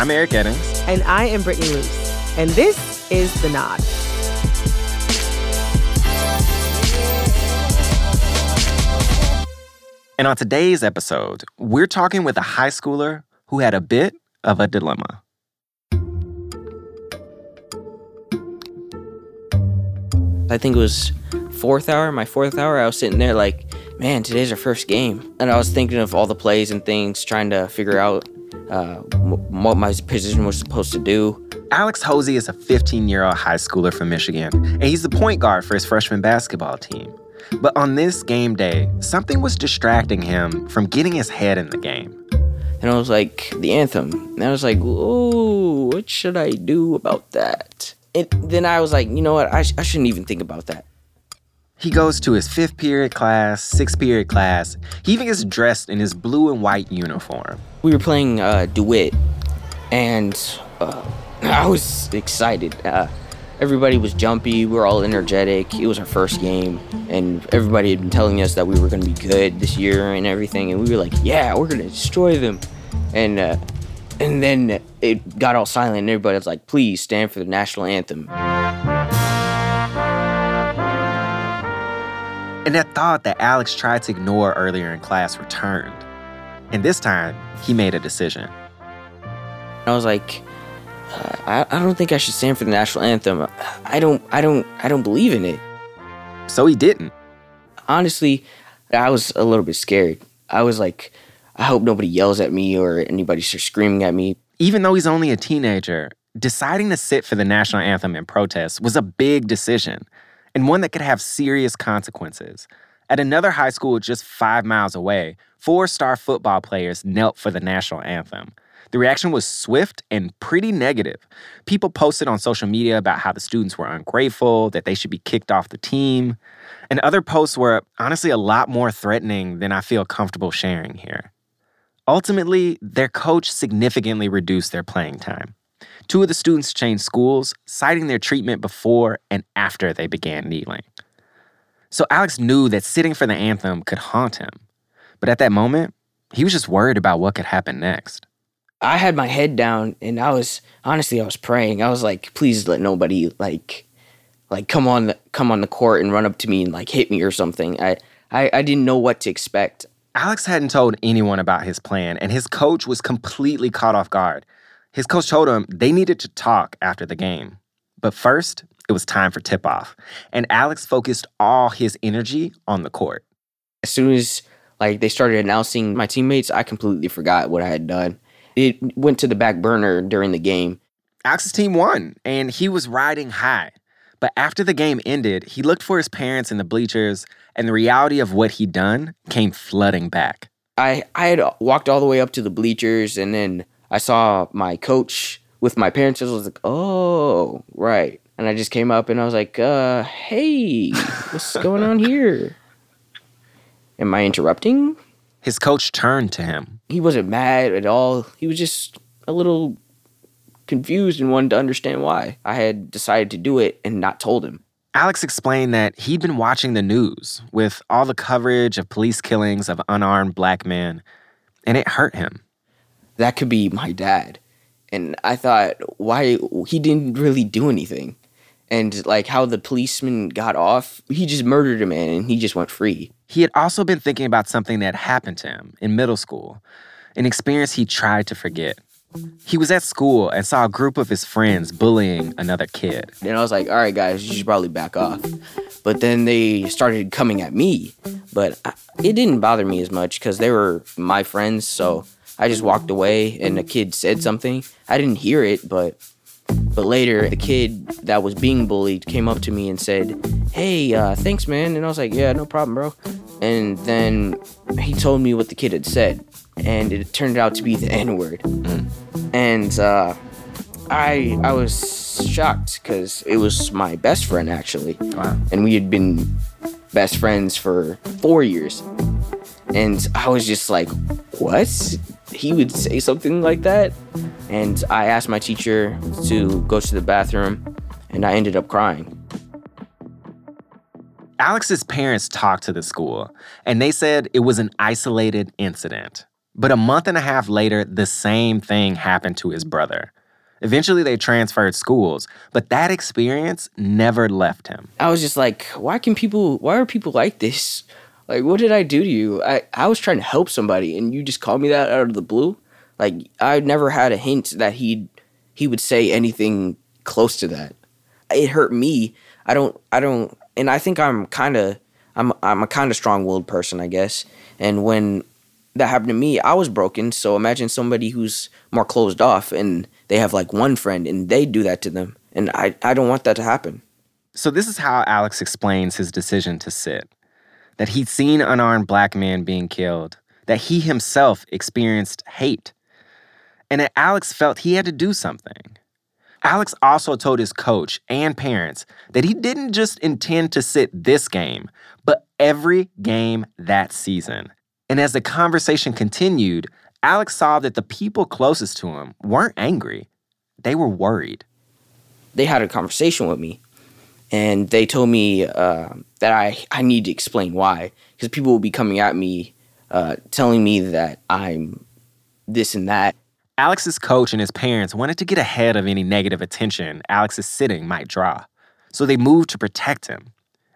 I'm Eric Eddings. And I am Brittany Luce. And this is The Nod. And on today's episode, we're talking with a high schooler who had a bit of a dilemma. I think it was fourth hour, my fourth hour. I was sitting there like, man, today's our first game. And I was thinking of all the plays and things, trying to figure out uh, what my position was supposed to do. Alex Hosey is a 15 year old high schooler from Michigan, and he's the point guard for his freshman basketball team. But on this game day, something was distracting him from getting his head in the game. And I was like, the anthem. And I was like, oh, what should I do about that? And then I was like, you know what? I, sh- I shouldn't even think about that. He goes to his fifth period class, sixth period class. He even gets dressed in his blue and white uniform. We were playing uh, DeWitt, and uh, I was excited. Uh, everybody was jumpy. We were all energetic. It was our first game, and everybody had been telling us that we were going to be good this year and everything. And we were like, "Yeah, we're going to destroy them." And uh, and then it got all silent, and everybody was like, "Please stand for the national anthem." And that thought that Alex tried to ignore earlier in class returned. And this time, he made a decision. I was like, uh, I, I don't think I should stand for the national anthem. I don't, I don't, I don't believe in it. So he didn't. Honestly, I was a little bit scared. I was like, I hope nobody yells at me or anybody starts screaming at me. Even though he's only a teenager, deciding to sit for the national anthem in protest was a big decision and one that could have serious consequences. At another high school just five miles away, four star football players knelt for the national anthem. The reaction was swift and pretty negative. People posted on social media about how the students were ungrateful, that they should be kicked off the team. And other posts were honestly a lot more threatening than I feel comfortable sharing here. Ultimately, their coach significantly reduced their playing time. Two of the students changed schools, citing their treatment before and after they began kneeling. So Alex knew that sitting for the anthem could haunt him. But at that moment, he was just worried about what could happen next. I had my head down and I was honestly I was praying. I was like, please let nobody like like come on the, come on the court and run up to me and like hit me or something. I, I I didn't know what to expect. Alex hadn't told anyone about his plan, and his coach was completely caught off guard. His coach told him they needed to talk after the game. But first, it was time for tip off, and Alex focused all his energy on the court. As soon as like they started announcing my teammates, I completely forgot what I had done. It went to the back burner during the game. Alex's team won, and he was riding high. But after the game ended, he looked for his parents in the bleachers, and the reality of what he'd done came flooding back. I, I had walked all the way up to the bleachers, and then I saw my coach with my parents. I was like, oh, right. And I just came up and I was like, uh, hey, what's going on here? Am I interrupting? His coach turned to him. He wasn't mad at all. He was just a little confused and wanted to understand why I had decided to do it and not told him. Alex explained that he'd been watching the news with all the coverage of police killings of unarmed black men, and it hurt him. That could be my dad. And I thought, why? He didn't really do anything. And like how the policeman got off, he just murdered a man and he just went free. He had also been thinking about something that happened to him in middle school, an experience he tried to forget. He was at school and saw a group of his friends bullying another kid. And I was like, all right, guys, you should probably back off. But then they started coming at me. But I, it didn't bother me as much because they were my friends. So I just walked away and the kid said something. I didn't hear it, but but later the kid that was being bullied came up to me and said, "Hey, uh, thanks, man." And I was like, "Yeah, no problem, bro." And then he told me what the kid had said, and it turned out to be the N word. And uh, I I was shocked because it was my best friend actually, Wow. and we had been best friends for four years. And I was just like, what? He would say something like that? And I asked my teacher to go to the bathroom, and I ended up crying. Alex's parents talked to the school, and they said it was an isolated incident. But a month and a half later, the same thing happened to his brother. Eventually, they transferred schools, but that experience never left him. I was just like, why can people, why are people like this? Like, what did I do to you? I, I was trying to help somebody and you just called me that out of the blue? Like, I never had a hint that he'd, he would say anything close to that. It hurt me. I don't, I don't, and I think I'm kind of, I'm, I'm a kind of strong willed person, I guess. And when that happened to me, I was broken. So imagine somebody who's more closed off and they have like one friend and they do that to them. And I, I don't want that to happen. So, this is how Alex explains his decision to sit that he'd seen unarmed black men being killed, that he himself experienced hate, and that Alex felt he had to do something. Alex also told his coach and parents that he didn't just intend to sit this game, but every game that season. And as the conversation continued, Alex saw that the people closest to him weren't angry, they were worried. They had a conversation with me and they told me uh, that I, I need to explain why because people will be coming at me uh, telling me that I'm this and that. Alex's coach and his parents wanted to get ahead of any negative attention Alex's sitting might draw, so they moved to protect him.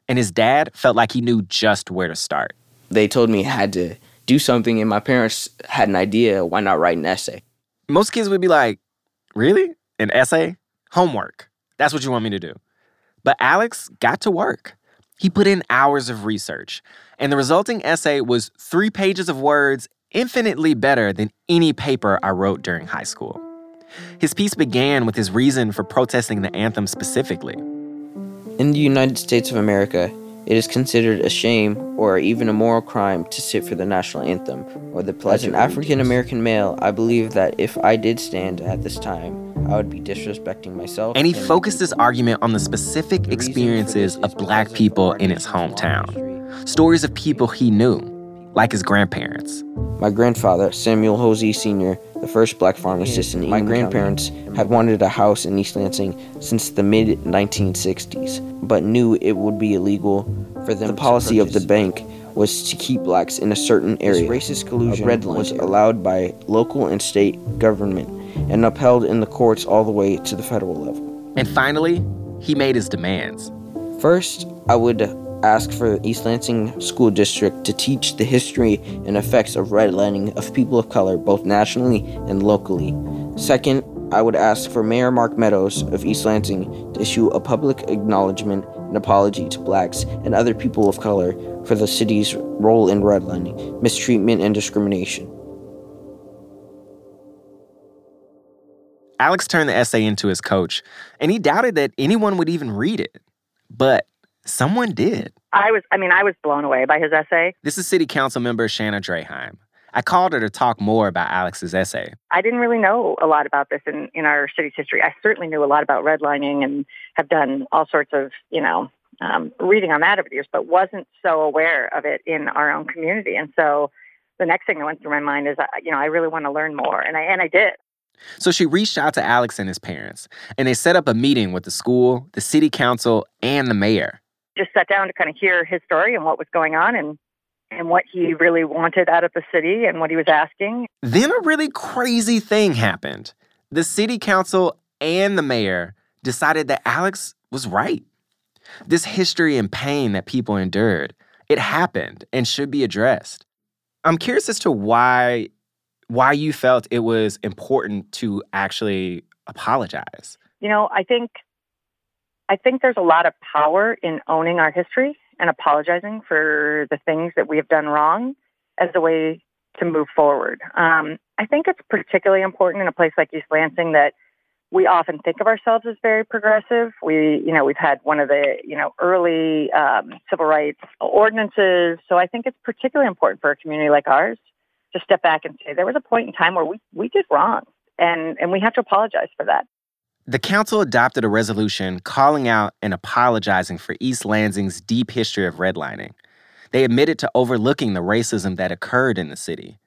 And his dad felt like he knew just where to start. They told me I had to do something, and my parents had an idea. Why not write an essay? Most kids would be like, Really? An essay? Homework. That's what you want me to do. But Alex got to work. He put in hours of research, and the resulting essay was three pages of words, infinitely better than any paper I wrote during high school. His piece began with his reason for protesting the anthem specifically. In the United States of America, it is considered a shame or even a moral crime to sit for the national anthem or the pledge. As an African American male, I believe that if I did stand at this time, I would be disrespecting myself. And he focused his argument on the specific experiences of black people in his hometown. Stories of people he knew, like his grandparents. My grandfather, Samuel Hosey Sr., the first black pharmacist in My grandparents had wanted a house in East Lansing since the mid 1960s, but knew it would be illegal for them. The policy of the bank was to keep blacks in a certain area. This racist collusion was allowed by local and state government and upheld in the courts all the way to the federal level. And finally, he made his demands. First, I would ask for East Lansing School District to teach the history and effects of redlining of people of color both nationally and locally. Second, I would ask for Mayor Mark Meadows of East Lansing to issue a public acknowledgement and apology to blacks and other people of color for the city's role in redlining, mistreatment, and discrimination. Alex turned the essay into his coach, and he doubted that anyone would even read it. But someone did. I was, I mean, I was blown away by his essay. This is City Council member Shanna Draheim. I called her to talk more about Alex's essay. I didn't really know a lot about this in, in our city's history. I certainly knew a lot about redlining and have done all sorts of, you know, um, reading on that over the years, but wasn't so aware of it in our own community. And so the next thing that went through my mind is, uh, you know, I really want to learn more. And I, and I did. So she reached out to Alex and his parents, and they set up a meeting with the school, the city council, and the mayor. Just sat down to kind of hear his story and what was going on and and what he really wanted out of the city and what he was asking. Then a really crazy thing happened. The city council and the mayor decided that Alex was right. This history and pain that people endured, it happened and should be addressed. I'm curious as to why why you felt it was important to actually apologize. You know, I think I think there's a lot of power in owning our history and apologizing for the things that we have done wrong as a way to move forward. Um, I think it's particularly important in a place like East Lansing that we often think of ourselves as very progressive. We, you know, we've had one of the, you know, early um, civil rights ordinances. So I think it's particularly important for a community like ours to step back and say there was a point in time where we, we did wrong and, and we have to apologize for that. The council adopted a resolution calling out and apologizing for East Lansing's deep history of redlining. They admitted to overlooking the racism that occurred in the city,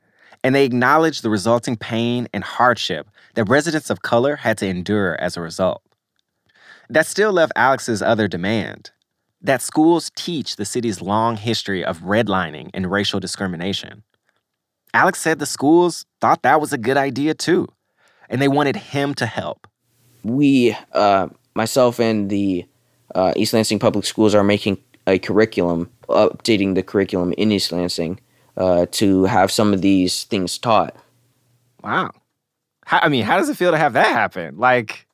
and they acknowledged the resulting pain and hardship that residents of color had to endure as a result. That still left Alex's other demand that schools teach the city's long history of redlining and racial discrimination. Alex said the schools thought that was a good idea too, and they wanted him to help. We, uh, myself and the uh, East Lansing Public Schools, are making a curriculum, updating the curriculum in East Lansing uh, to have some of these things taught. Wow. How, I mean, how does it feel to have that happen? Like,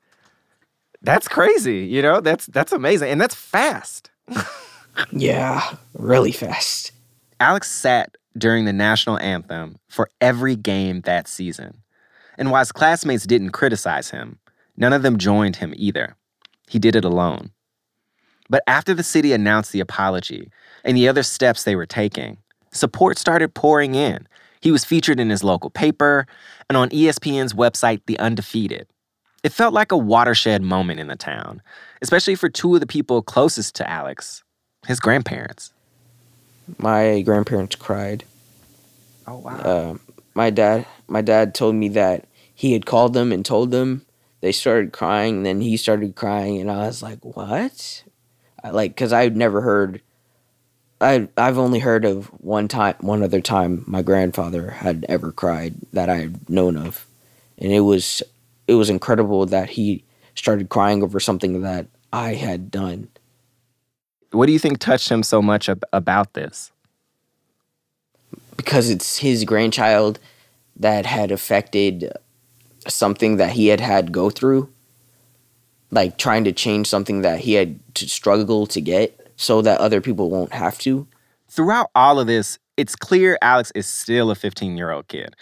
that's crazy. You know, that's that's amazing, and that's fast. Yeah, really fast. Alex sat during the national anthem for every game that season. And while his classmates didn't criticize him, none of them joined him either. He did it alone. But after the city announced the apology and the other steps they were taking, support started pouring in. He was featured in his local paper and on ESPN's website, The Undefeated. It felt like a watershed moment in the town, especially for two of the people closest to Alex his grandparents. My grandparents cried. Oh, wow. Uh, my dad, my dad told me that he had called them and told them. They started crying, and then he started crying, and I was like, "What?" I, like, because I'd never heard. I I've only heard of one time, one other time my grandfather had ever cried that I've known of, and it was it was incredible that he started crying over something that I had done. What do you think touched him so much ab- about this? because it's his grandchild that had affected something that he had had go through like trying to change something that he had to struggle to get so that other people won't have to Throughout all of this, it's clear Alex is still a 15 year old kid.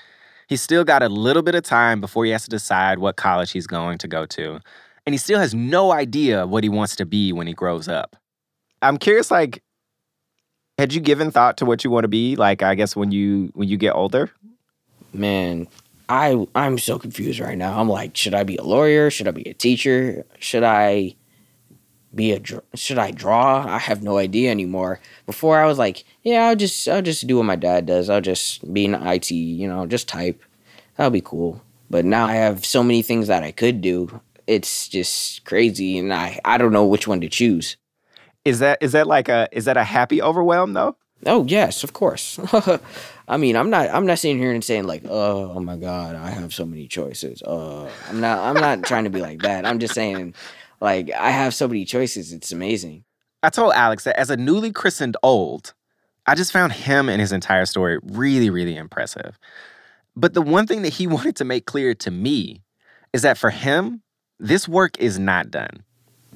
He's still got a little bit of time before he has to decide what college he's going to go to. And he still has no idea what he wants to be when he grows up. I'm curious, like, had you given thought to what you want to be? Like, I guess when you when you get older? man i i'm so confused right now. I'm like should i be a lawyer? Should i be a teacher? Should i be a should i draw? I have no idea anymore. Before i was like yeah i'll just i'll just do what my dad does. I'll just be in it you know just type. That'll be cool. But now i have so many things that i could do. It's just crazy and i i don't know which one to choose Is that is that like a is that a happy overwhelm though? Oh yes, of course. I mean, I'm not. I'm not sitting here and saying like, oh, oh my god, I have so many choices. Uh, I'm not. I'm not trying to be like that. I'm just saying, like, I have so many choices. It's amazing. I told Alex that as a newly christened old, I just found him and his entire story really, really impressive. But the one thing that he wanted to make clear to me is that for him, this work is not done.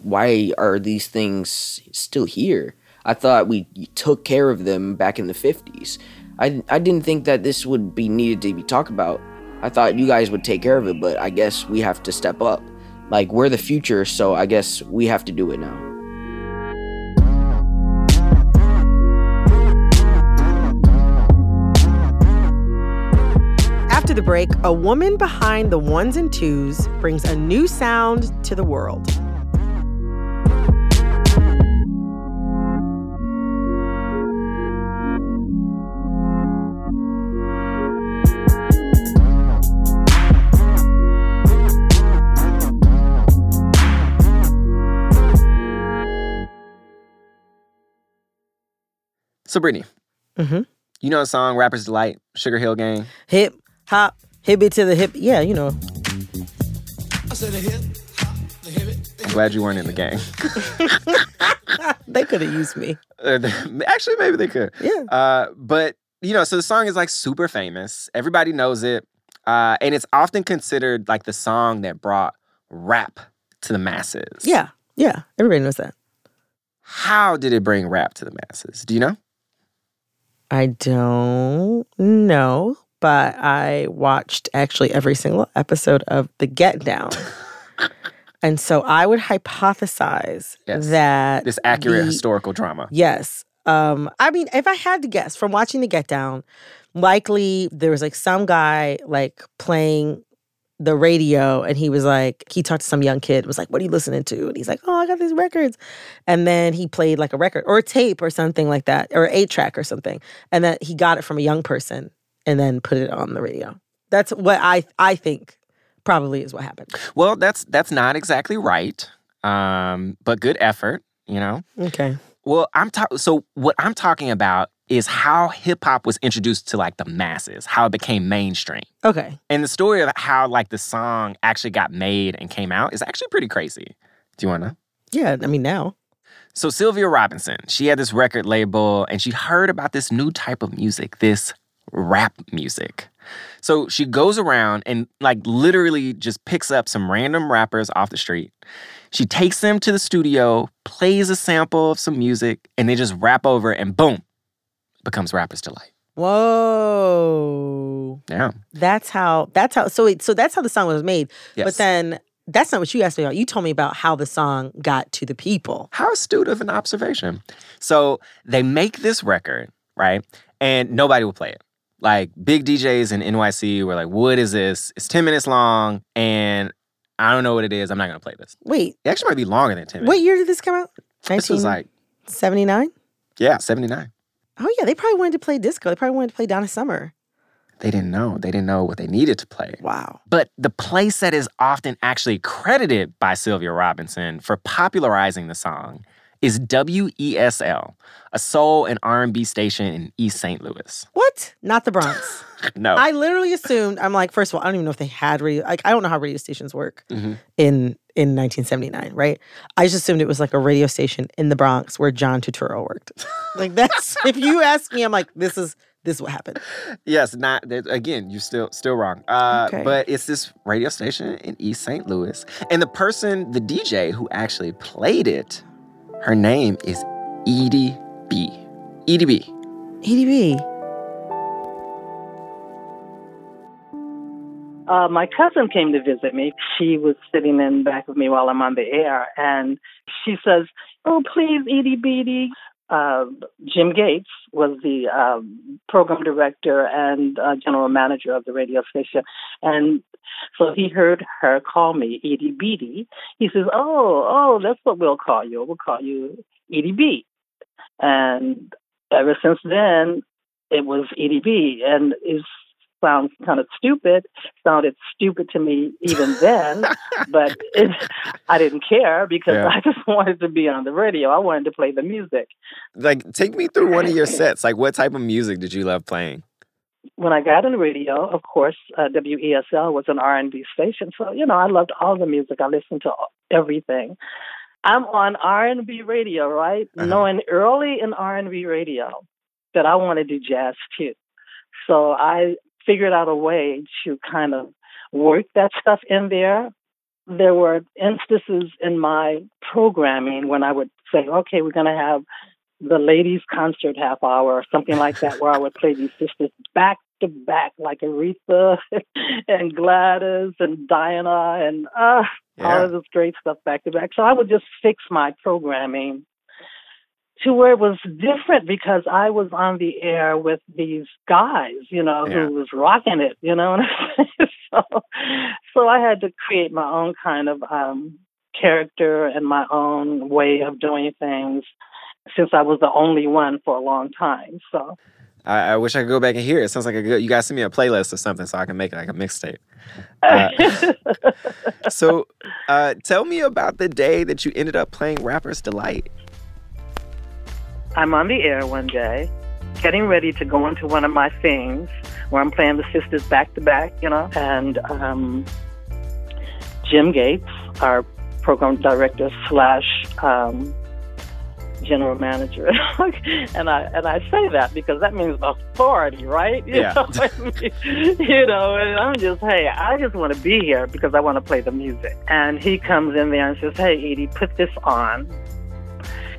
Why are these things still here? I thought we took care of them back in the 50s. I, I didn't think that this would be needed to be talked about. I thought you guys would take care of it, but I guess we have to step up. Like, we're the future, so I guess we have to do it now. After the break, a woman behind the ones and twos brings a new sound to the world. So, Brittany, Mhm. you know the song Rapper's Delight, Sugar Hill Gang? Hip, hop, hip it to the hip. Yeah, you know. I'm glad you weren't in the gang. They could have used me. Uh, Actually, maybe they could. Yeah. Uh, but you know, so the song is like super famous. Everybody knows it, uh, and it's often considered like the song that brought rap to the masses. Yeah, yeah. Everybody knows that. How did it bring rap to the masses? Do you know? I don't know, but I watched actually every single episode of The Get Down. and so I would hypothesize Yes. that This accurate the- historical drama. Yes. Um, I mean, if I had to guess from watching The Get Down, likely there was like some guy like playing the radio and he was like, he talked to some young kid, was like, What are you listening to? And he's like, Oh, I got these records. And then he played like a record or a tape or something like that, or eight track or something. And then he got it from a young person and then put it on the radio. That's what I I think probably is what happened. Well, that's that's not exactly right, um, but good effort. You know. Okay. Well, I'm ta- so what I'm talking about is how hip hop was introduced to like the masses, how it became mainstream. Okay. And the story of how like the song actually got made and came out is actually pretty crazy. Do you want to? Yeah, I mean now. So Sylvia Robinson, she had this record label and she heard about this new type of music, this rap music. So she goes around and like literally just picks up some random rappers off the street. She takes them to the studio, plays a sample of some music, and they just rap over and boom, becomes Rapper's Delight. Whoa. Yeah. That's how that's how so so that's how the song was made. Yes. But then that's not what you asked me about. You told me about how the song got to the people. How astute of an observation. So they make this record, right? And nobody will play it. Like big DJs in NYC were like, what is this? It's 10 minutes long and I don't know what it is. I'm not gonna play this. Wait, It actually might be longer than 10 minutes. what year did this come out? This was like, 1979? yeah, 79. Oh yeah, they probably wanted to play disco. They probably wanted to play Donna Summer. They didn't know. They didn't know what they needed to play. Wow. But the place that is often actually credited by Sylvia Robinson for popularizing the song is WESL, a soul and R&B station in East St. Louis. What? Not the Bronx. No. I literally assumed. I'm like, first of all, I don't even know if they had radio. Like, I don't know how radio stations work Mhm. in in 1979, right? I just assumed it was like a radio station in the Bronx where John Turturro worked. like that's if you ask me, I'm like, this is this is what happened. Yes, not again. You still still wrong. Uh, Okay. But it's this radio station in East St. Louis, and the person, the DJ who actually played it, her name is Edie B. Edie B. EDB. Uh, my cousin came to visit me. She was sitting in back of me while I'm on the air, and she says, "Oh, please, Edie Beatty." Uh, Jim Gates was the um, program director and uh, general manager of the radio station, and so he heard her call me Edie Beatty. He says, "Oh, oh, that's what we'll call you. We'll call you Edie B." And ever since then, it was Edie B, and is sounds kind of stupid. Sounded stupid to me even then, but it, I didn't care because Yeah. I just wanted to be on the radio. I wanted to play the music. Like, take me through one of your sets. Like, what type of music did you love playing? When I got on the radio, of course, uh, WESL was an R&B station, so you know I loved all the music. I listened to everything. I'm on R&B radio, right? Uh-huh. Knowing early in R&B radio that I want to do jazz too. So I figured out a way to kind of work that stuff in there. There were instances in my programming when I would say, okay, we're going to have the ladies' concert half hour or something like that, where I would play these sisters back to back, like Aretha and Gladys and Diana and uh, all of this great stuff back to back. So I would just fix my programming to where it was different because I was on the air with these guys, you know, Yeah. who was rocking it, you know. what I'm saying? so, so I had to create my own kind of um, character and my own way of doing things since I was the only one for a long time. So I, I wish I could go back and hear it. Sounds like a good. You guys send me a playlist or something so I can make it like a mixtape. Uh, So, uh, tell me about the day that you ended up playing Rapper's Delight. I'm on the air one day, getting ready to go into one of my things where I'm playing the sisters back to back, you know, and um, Jim Gates, our program director slash um, general manager, and I and I say that because that means authority, right? You Yeah. know, I mean? you know, and I'm just hey, I just want to be here because I want to play the music. And he comes in there and says, Hey, Edie, put this on.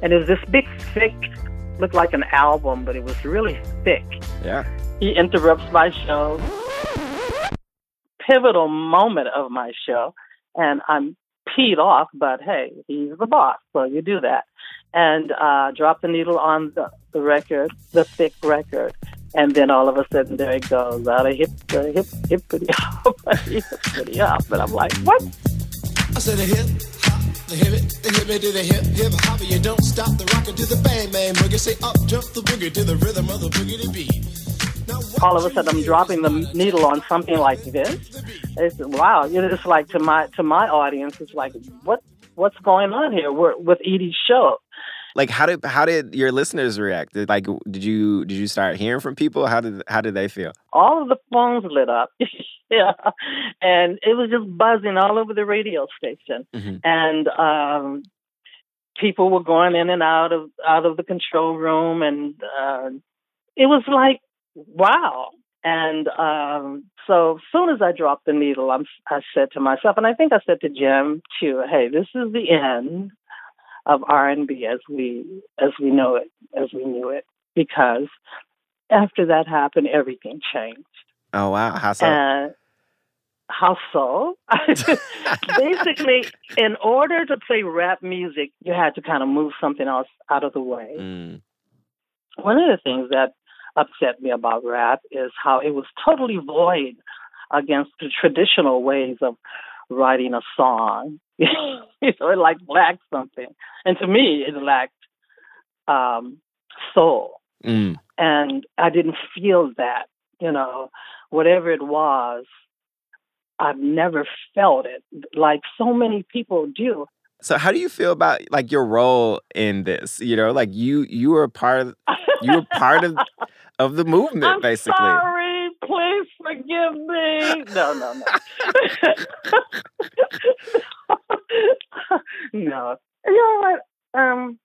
And it was this big, thick, looked like an album, but it was really thick. Yeah. He interrupts my show, pivotal moment of my show, and I'm peed off, but hey, he's the boss, so you do that. And uh, drop the needle on the, the record, the thick record, and then all of a sudden there it goes, out of hip, uh, hip, hippity hop, hippity hop, and I'm like, what? I said the hip the hip it, the hip it to the hip hip hop. You don't stop the rocker to the bang bang boogie. Say up jump the boogie to the rhythm of the boogie beat. All of a sudden I'm dropping the needle on something like this. It's wow, it's like to my to my audience, it's like what what's going on here We're, with Edie's show, Like how did how did your listeners react? Did, like did you did you start hearing from people? How did how did they feel? All of the phones lit up. yeah. And it was just buzzing all over the radio station. Mhm. And um people were going in and out of out of the control room and uh it was like wow. And um so as soon as I dropped the needle, I'm, I said to myself, and I think I said to Jim too, "Hey, this is the end of R&B as we as we know it, as we knew it, because after that happened, everything changed. Oh wow, how so? And how so? Basically, in order to play rap music, you had to kind of move something else out of the way. Mm, One of the things that upset me about rap is how it was totally void against the traditional ways of writing a song. you know, it like lacked something. And to me, it lacked um, soul. mm. And I didn't feel that, you know, whatever it was, I've never felt it like so many people do. So how do you feel about like your role in this? You know, like you you were part of you were part of of the movement I'm basically. sorry. Please forgive me. No, no, no. No. You know what? Um,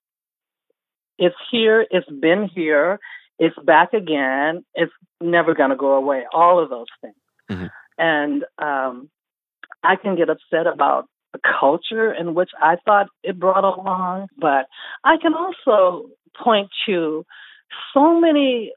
it's here. It's been here. It's back again. It's never going to go away. All of those things. Mhm. And um, I can get upset about the culture in which I thought it brought along, but I can also point to so many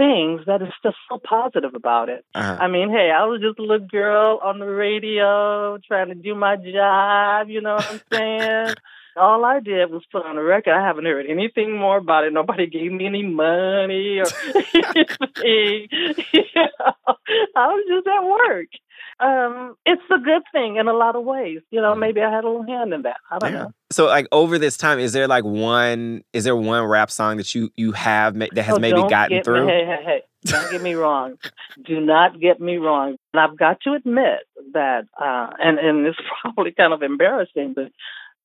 things that is just so positive about it. Uh-huh. I mean, hey, I was just a little girl on the radio trying to do my job, you know what I'm saying? All I did was put on a record. I haven't heard anything more about it. Nobody gave me any money or anything. You know, I was just at work. Um, it's a good thing in a lot of ways. You know, maybe I had a little hand in that. I don't Yeah. know. So like over this time, is there like one is there one rap song that you you have ma- that has Oh, maybe gotten through? Me, hey, hey, hey! Don't get me wrong. Do not get me wrong. And I've got to admit that, uh, and and it's probably kind of embarrassing, but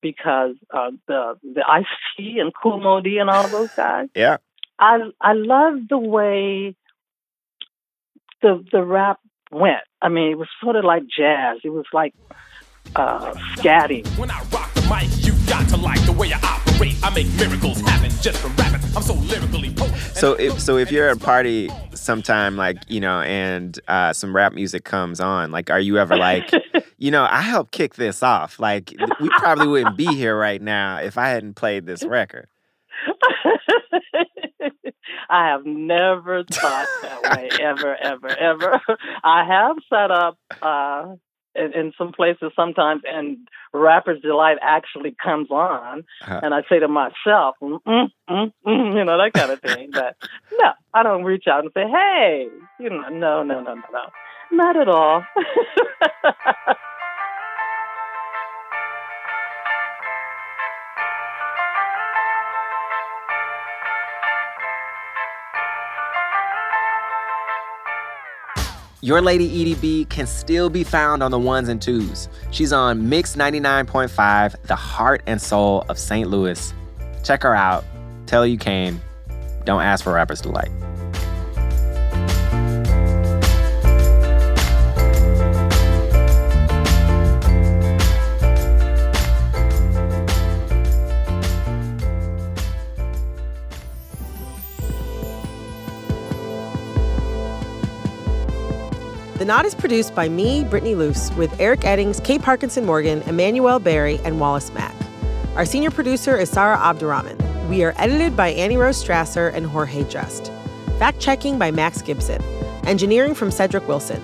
because uh, the the Ice T and Kool Moe Dee and all those guys, Yeah. I I love the way the the rap went. I mean, it was sort of like jazz. It was like uh, scatting. When I rock the mic, you got to like the way I operate. I make miracles happen just from rapping. I'm so lyrically potent. So if so if you're at a party sometime like you know and uh, some rap music comes on, like are you ever like, you know, I helped kick this off. Like we probably wouldn't be here right now if I hadn't played this record. I have never thought that way, ever, ever, ever. I have set up uh, in, in some places sometimes, and Rapper's Delight actually comes on, Uh-huh. and I say to myself, mm, mm, mm, mm, you know, that kind of thing. But no, I don't reach out and say, hey, you know, no, no, no, no, no. Not at all. Your Lady EDB can still be found on the ones and twos. She's on Mix 99.5, the heart and soul of St. Louis. Check her out. Tell you came. Don't ask for Rapper's Delight. The Nod is produced by me, Brittany Luce, with Eric Eddings, Kate Parkinson Morgan, Emmanuel Barry, and Wallace Mack. Our senior producer is Sarah Abdurrahman. We are edited by Annie Rose Strasser and Jorge Just. Fact checking by Max Gibson. Engineering from Cedric Wilson.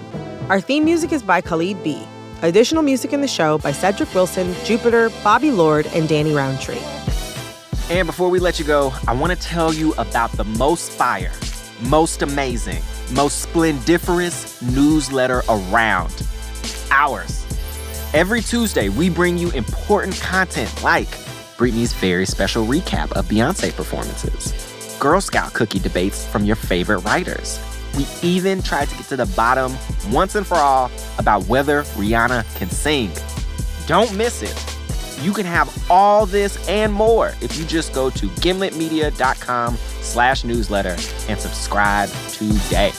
Our theme music is by Khalid B. Additional music in the show by Cedric Wilson, Jupiter, Bobby Lord, and Danny Roundtree. And before we let you go, I want to tell you about the most fire, most amazing, most splendiferous newsletter around ours. Every Tuesday, we bring you important content like Britney's very special recap of Beyonce performances, Girl Scout cookie debates from your favorite writers. We even tried to get to the bottom once and for all about whether Rihanna can sing. Don't miss it. You can have all this and more if you just go to gimletmedia.com slash newsletter and subscribe today.